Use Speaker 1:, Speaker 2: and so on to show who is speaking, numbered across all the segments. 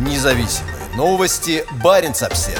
Speaker 1: Независимые новости. Барин обсерва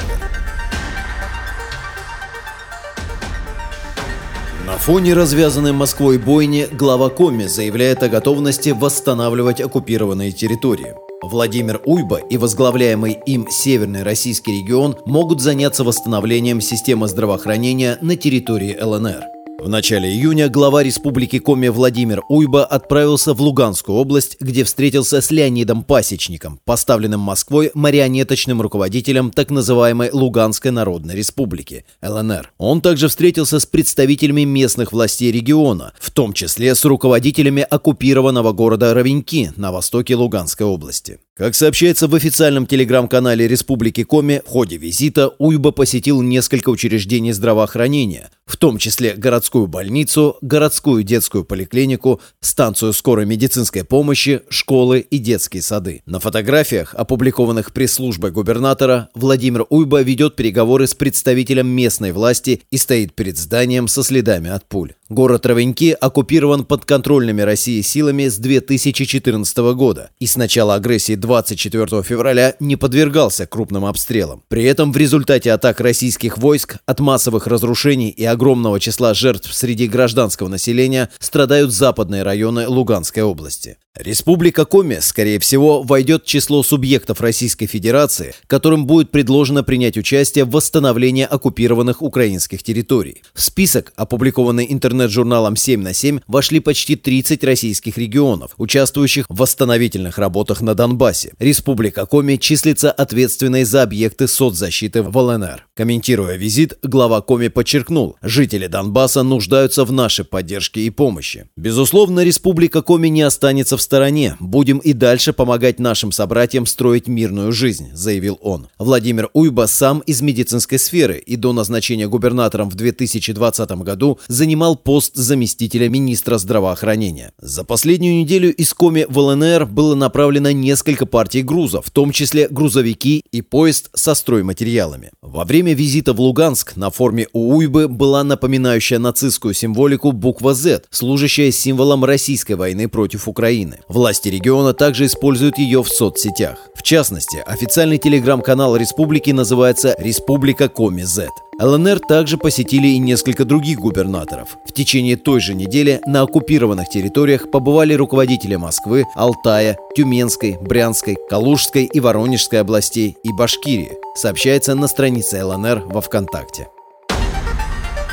Speaker 1: На фоне развязанной Москвой бойни глава Коми заявляет о готовности восстанавливать оккупированные территории. Владимир Уйба и возглавляемый им Северный российский регион могут заняться восстановлением системы здравоохранения на территории ЛНР. В начале июня глава республики Коми Владимир Уйба отправился в Луганскую область, где встретился с Леонидом Пасечником, поставленным Москвой марионеточным руководителем так называемой Луганской Народной Республики, ЛНР. Он также встретился с представителями местных властей региона, в том числе с руководителями оккупированного города Ровеньки на востоке Луганской области. Как сообщается в официальном телеграм-канале Республики Коми, в ходе визита Уйба посетил несколько учреждений здравоохранения, в том числе городскую больницу, городскую детскую поликлинику, станцию скорой медицинской помощи, школы и детские сады. На фотографиях, опубликованных пресс-службой губернатора, Владимир Уйба ведет переговоры с представителем местной власти и стоит перед зданием со следами от пуль. Город Ровеньки оккупирован подконтрольными России силами с 2014 года и с начала агрессии 24 февраля не подвергался крупным обстрелам. При этом в результате атак российских войск от массовых разрушений и огромного числа жертв среди гражданского населения страдают западные районы Луганской области. Республика Коми, скорее всего, войдет в число субъектов Российской Федерации, которым будет предложено принять участие в восстановлении оккупированных украинских территорий. В список, опубликованный интернет-журналом 7 на 7, вошли почти 30 российских регионов, участвующих в восстановительных работах на Донбассе. Республика Коми числится ответственной за объекты соцзащиты в ЛНР. Комментируя визит, глава Коми подчеркнул, жители Донбасса нуждаются в нашей поддержке и помощи. Безусловно, Республика Коми не останется в стороне. Будем и дальше помогать нашим собратьям строить мирную жизнь», – заявил он. Владимир Уйба сам из медицинской сферы и до назначения губернатором в 2020 году занимал пост заместителя министра здравоохранения. За последнюю неделю из Коми в ЛНР было направлено несколько партий грузов, в том числе грузовики и поезд со стройматериалами. Во время визита в Луганск на форме у Уйбы была напоминающая нацистскую символику буква Z, служащая символом российской войны против. Украины. Власти региона также используют ее в соцсетях. В частности, официальный телеграм-канал республики называется «Республика Коми Z». ЛНР также посетили и несколько других губернаторов. В течение той же недели на оккупированных территориях побывали руководители Москвы, Алтая, Тюменской, Брянской, Калужской и Воронежской областей и Башкирии, сообщается на странице ЛНР во ВКонтакте.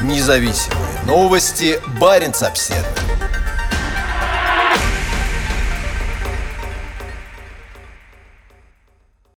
Speaker 1: Независимые новости. Барин обседный.